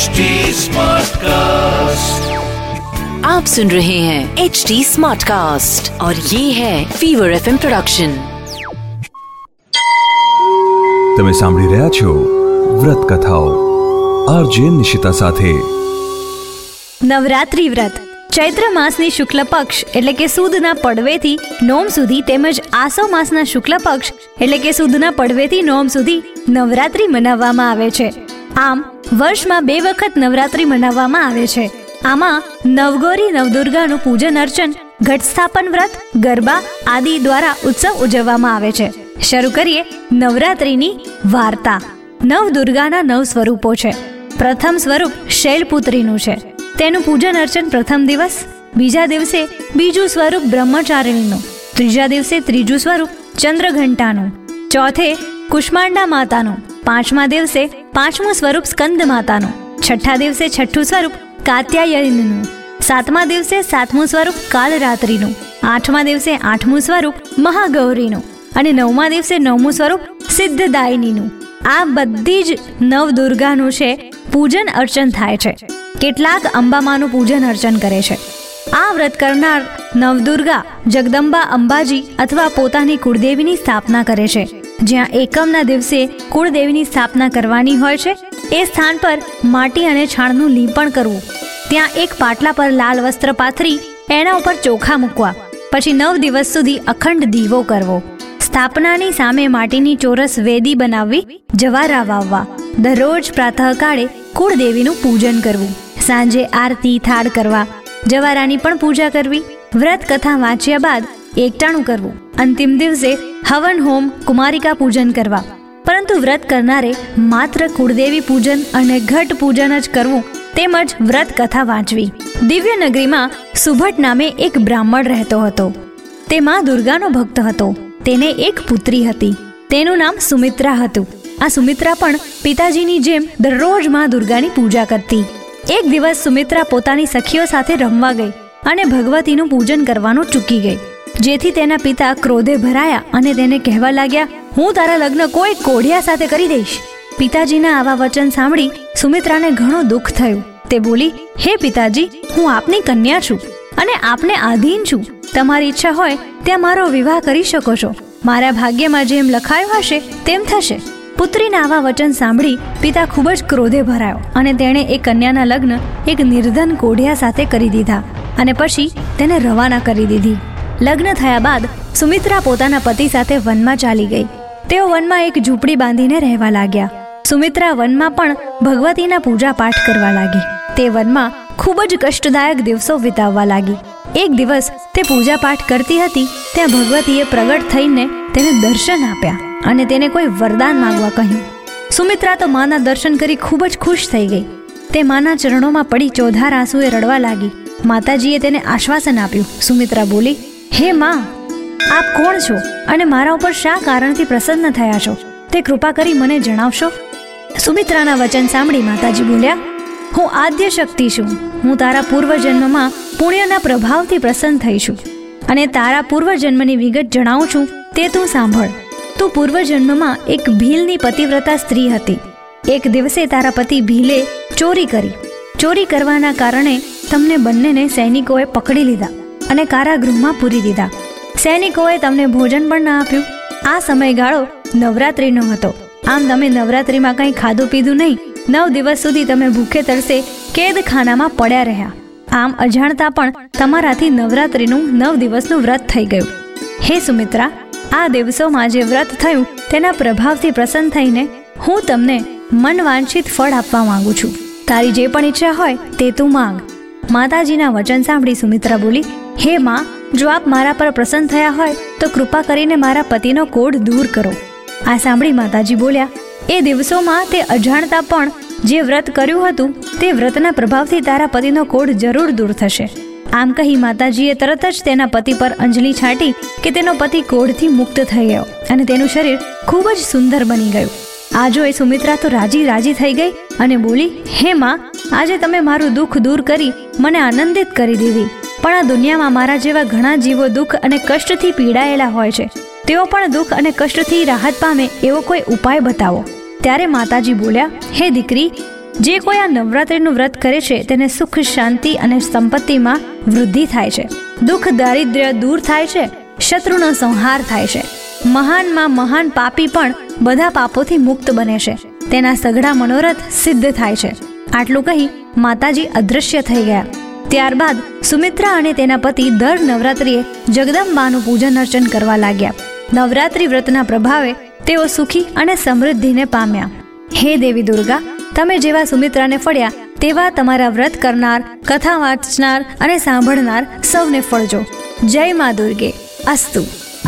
HD Smartcast. आप सुन रहे हैं एच डी स्मार्ट कास्ट और ये है फीवर एफ प्रोडक्शन તમે સાંભળી રહ્યા છો વ્રત કથાઓ આરજે નિશિતા સાથે નવરાત્રિ વ્રત ચૈત્ર માસની શુક્લ પક્ષ એટલે કે સુદના પડવેથી નોમ સુધી તેમજ આસો માસના શુક્લ પક્ષ એટલે કે સુદના પડવેથી નોમ સુધી નવરાત્રિ મનાવવામાં આવે છે આમ વર્ષમાં બે વખત નવરાત્રિ મનાવવામાં આવે છે. આમાં નવગોરી, નવદુર્ગાનું પૂજન અર્ચન ઘટ સ્થાપન વ્રત, ગરબા આદિ દ્વારા ઉત્સવ ઉજવવામાં આવે છે. શરૂ કરીએ નવરાત્રિની વાર્તા. નવદુર્ગાના નવ સ્વરૂપો છે. પ્રથમ સ્વરૂપ શૈલપુત્રીનું છે. તેનું પૂજન અર્ચન પ્રથમ દિવસ, બીજા દિવસે બીજું સ્વરૂપ બ્રહ્મચારિણીનું, ત્રીજા દિવસે ત્રીજું સ્વરૂપ ચંદ્રઘંટાનું, ચોથે કુષ્માંડા માતાનું, પાંચમા દિવસે પાંચમું સ્વરૂપ સ્કંદ માતાનું, છઠ્ઠા દિવસે છઠ્ઠું સ્વરૂપ કાત્યાયનનું, સાતમા દિવસે સાતમું સ્વરૂપ કાલરાત્રિનું, આઠમા દિવસે આઠમું સ્વરૂપ મહાગૌરીનું અને નવમા દિવસે નવમું સ્વરૂપ સિદ્ધદાયનીનું. આ બધી જ નવ દુર્ગાનું છે, પૂજન અર્ચન થાય છે. કેટલાક અંબામાનું પૂજન અર્ચન કરે છે. આ વ્રત કરનાર નવદુર્ગા જગદંબા અંબાજી અથવા પોતાની કુળદેવીની સ્થાપના કરે છે. જ્યાં એકમના દિવસે કુળદેવીની સ્થાપના કરવાની હોય છે, એ સ્થાન પર માટી અને છાણનું લીંપણ કરવું. ત્યાં એક પાટલા પર લાલ વસ્ત્ર પાથરી, એના ઉપર ચોખા મૂકવા. પછી નવ દિવસ સુધી અખંડ દીવો કરવો. સ્થાપનાની સામે માટીની ચોરસ વેદી બનાવવી, જવારા વાવવા. દરરોજ પ્રાતઃકાળે કુળદેવીનું પૂજન કરવું. સાંજે આરતી, થાળ કરવા. જવારાની પણ પૂજા કરવી. વ્રત કથા વાંચ્યા બાદ એકટાણું કરવું. અંતિમ દિવસે હવન હોમ કુમારિકા પૂજન કરવા. પરંતુ વ્રત કરનારે માત્ર કુળદેવી પૂજન અને ઘટ પૂજન જ કરવું તેમજ વ્રત કથા વાંચવી. દિવ્ય નગરીમાં સુભટ નામે એક બ્રાહ્મણ રહેતો હતો. તે માં દુર્ગાનો ભક્ત હતો. તેને એક પુત્રી હતી. તેનું નામ સુમિત્રા હતું. આ સુમિત્રા પણ પિતાજીની જેમ દરરોજમાં દુર્ગાની પૂજા કરતી. એક દિવસ સુમિત્રા પોતાની સખીઓ સાથે રમવા ગઈ અને ભગવતીનું પૂજન કરવાનું ચૂકી ગઈ. જેથી તેના પિતા ક્રોધે ભરાયા અને તેને કહેવા લાગ્યા, હું તારા લગ્ન કોઈ કોઢિયા સાથે કરી દઈશ. પિતાજીના આવા વચન સાંભળી સુમિત્રાને ઘણું દુઃખ થયું. તે બોલી, હે પિતાજી, હું આપની કન્યા છું અને આપને આધીન છું. તમારી ઈચ્છા હોય ત્યાં મારો વિવાહ કરી શકો છો. મારા ભાગ્યમાં જેમ લખાયું હશે, તેમ થશે. પુત્રીના આવા વચન સાંભળી પિતા ખૂબ જ ક્રોધે ભરાયો અને તેણે એ કન્યાના લગ્ન એક નિર્ધન કોઢિયા સાથે કરી દીધા અને પછી તેને રવાના કરી દીધી. લગ્ન થયા બાદ સુમિત્રા પોતાના પતિ સાથે વનમાં ચાલી ગઈ. તેઓ વનમાં એક ઝૂંપડી બાંધીને રહેવા લાગ્યા. સુમિત્રા વનમાં પણ ભગવતીના પૂજા પાઠ કરવા લાગી. તે વનમાં ખૂબ જ કષ્ટદાયક દિવસો વિતાવવા લાગી. એક દિવસ તે પૂજા પાઠ કરતી હતી, ત્યાં ભગવતીએ પ્રગટ થઈને તેને દર્શન આપ્યા અને તેને કોઈ વરદાન માંગવા કહ્યું. સુમિત્રા તો માના દર્શન કરી ખૂબ જ ખુશ થઈ ગઈ. તે માના ચરણોમાં પડી ચોધાર આંસુએ રડવા લાગી. માતાજીએ તેને આશ્વાસન આપ્યું. સુમિત્રા બોલી હે માં, આપ કોણ છો અને મારા ઉપર શા કારણથી પ્રસન્ન થયા છો? તે કૃપા કરી મને જણાવશો? સુમિત્રાના વચન સાંભળી માતાજી બોલ્યા, હું આદ્ય શક્તિ છું. હું તારા પૂર્વજન્મમાં પુણ્યના પ્રભાવથી પ્રસન્ન થઈ છું અને તારા પૂર્વજન્મની વિગત જણાવું છું, તે તું સાંભળ. તું પૂર્વજન્મમાં એક ભીલની પતિવ્રતા સ્ત્રી હતી. એક દિવસે તારા પતિ ભીલે ચોરી કરી. ચોરી કરવાના કારણે તમને બંનેને સૈનિકોએ પકડી લીધા. અને કારાગૃહમાં પૂરી દીધા. સૈનિકોએ તમને ભોજન પણ ના આપ્યું. આ સમયગાળો નવરાત્રિનો હતો. આમ તમે નવરાત્રિમાં કંઈ ખાધું પીધું નહીં. નવ દિવસ સુધી તમે ભૂખે તરસે કેદખાનામાં પડ્યા રહ્યા. આમ અજાણતા પણ તમારાથી નવરાત્રિનું નવ દિવસનું વ્રત થઈ ગયું. હે સુમિત્રા, આ દિવસોમાં જે વ્રત થયું તેના પ્રભાવથી પ્રસન્ન થઈને હું તમને મનવાંછિત ફળ આપવા માંગુ છું. તારી જે પણ ઈચ્છા હોય તે તું માંગ. માતાજીના વચન સાંભળી સુમિત્રા બોલી, હે માં, જો આપ મારા પર પ્રસન્ન થયા હોય, તો કૃપા કરીને મારા પતિનો કોડ દૂર કરો. આ સાંભળી માતાજી બોલ્યા, એ દિવસોમાં તે અજાણતા પણ જે વ્રત કર્યું હતું, તે વ્રતના પ્રભાવથી તારા પતિનો કોડ જરૂર દૂર થશે. આમ કહી માતાજીએ તરત જ તેના પતિ પર અંજલિ છાંટી કે તેનો પતિ કોઢથી મુક્ત થઈ ગયો અને તેનું શરીર ખૂબ જ સુંદર બની ગયું. આ જોઈ સુમિત્રા તો રાજી રાજી થઈ ગઈ અને બોલી, હે માં, આજે તમે મારું દુઃખ દૂર કરી મને આનંદિત કરી દીધી. પણ આ દુનિયામાં મારા જેવા ઘણા જીવો દુઃખ અને કષ્ટથી પીડાયેલા હોય છે. તેઓ પણ દુઃખ અને કષ્ટથી રાહત પામે એવો કોઈ ઉપાય બતાવો. ત્યારે માતાજી બોલ્યા, હે દીકરી, જે કોઈ આ નવરાત્રિનું વ્રત કરે છે તેને સુખ, શાંતિ અને સંપત્તિમાં વૃદ્ધિ થાય છે. દુઃખ, દારિદ્ર્ય દૂર થાય છે, શત્રુનો સંહાર થાય છે. મહાનમાં મહાન પાપી પણ બધા પાપોથી મુક્ત બને છે. તેના સઘળા મનોરથ સિદ્ધ થાય છે. આટલું કહી માતાજી અદૃશ્ય થઈ ગયા. ત્યારબાદ સુમિત્રા અને તેના પતિ દર નવરાત્રિએ જગદંબાનું પૂજન અર્ચન કરવા લાગ્યા. નવરાત્રિ વ્રતના પ્રભાવે તેઓ સુખી અને સમૃદ્ધિને પામ્યા. હે દેવી દુર્ગા, તમે જેવા સુમિત્રાને ફળ્યા, તેવા તમારા વ્રત કરનાર, કથા વાંચનાર અને સાંભળનાર સૌને ફળજો. જય મા દુર્ગે. અસ્તુ.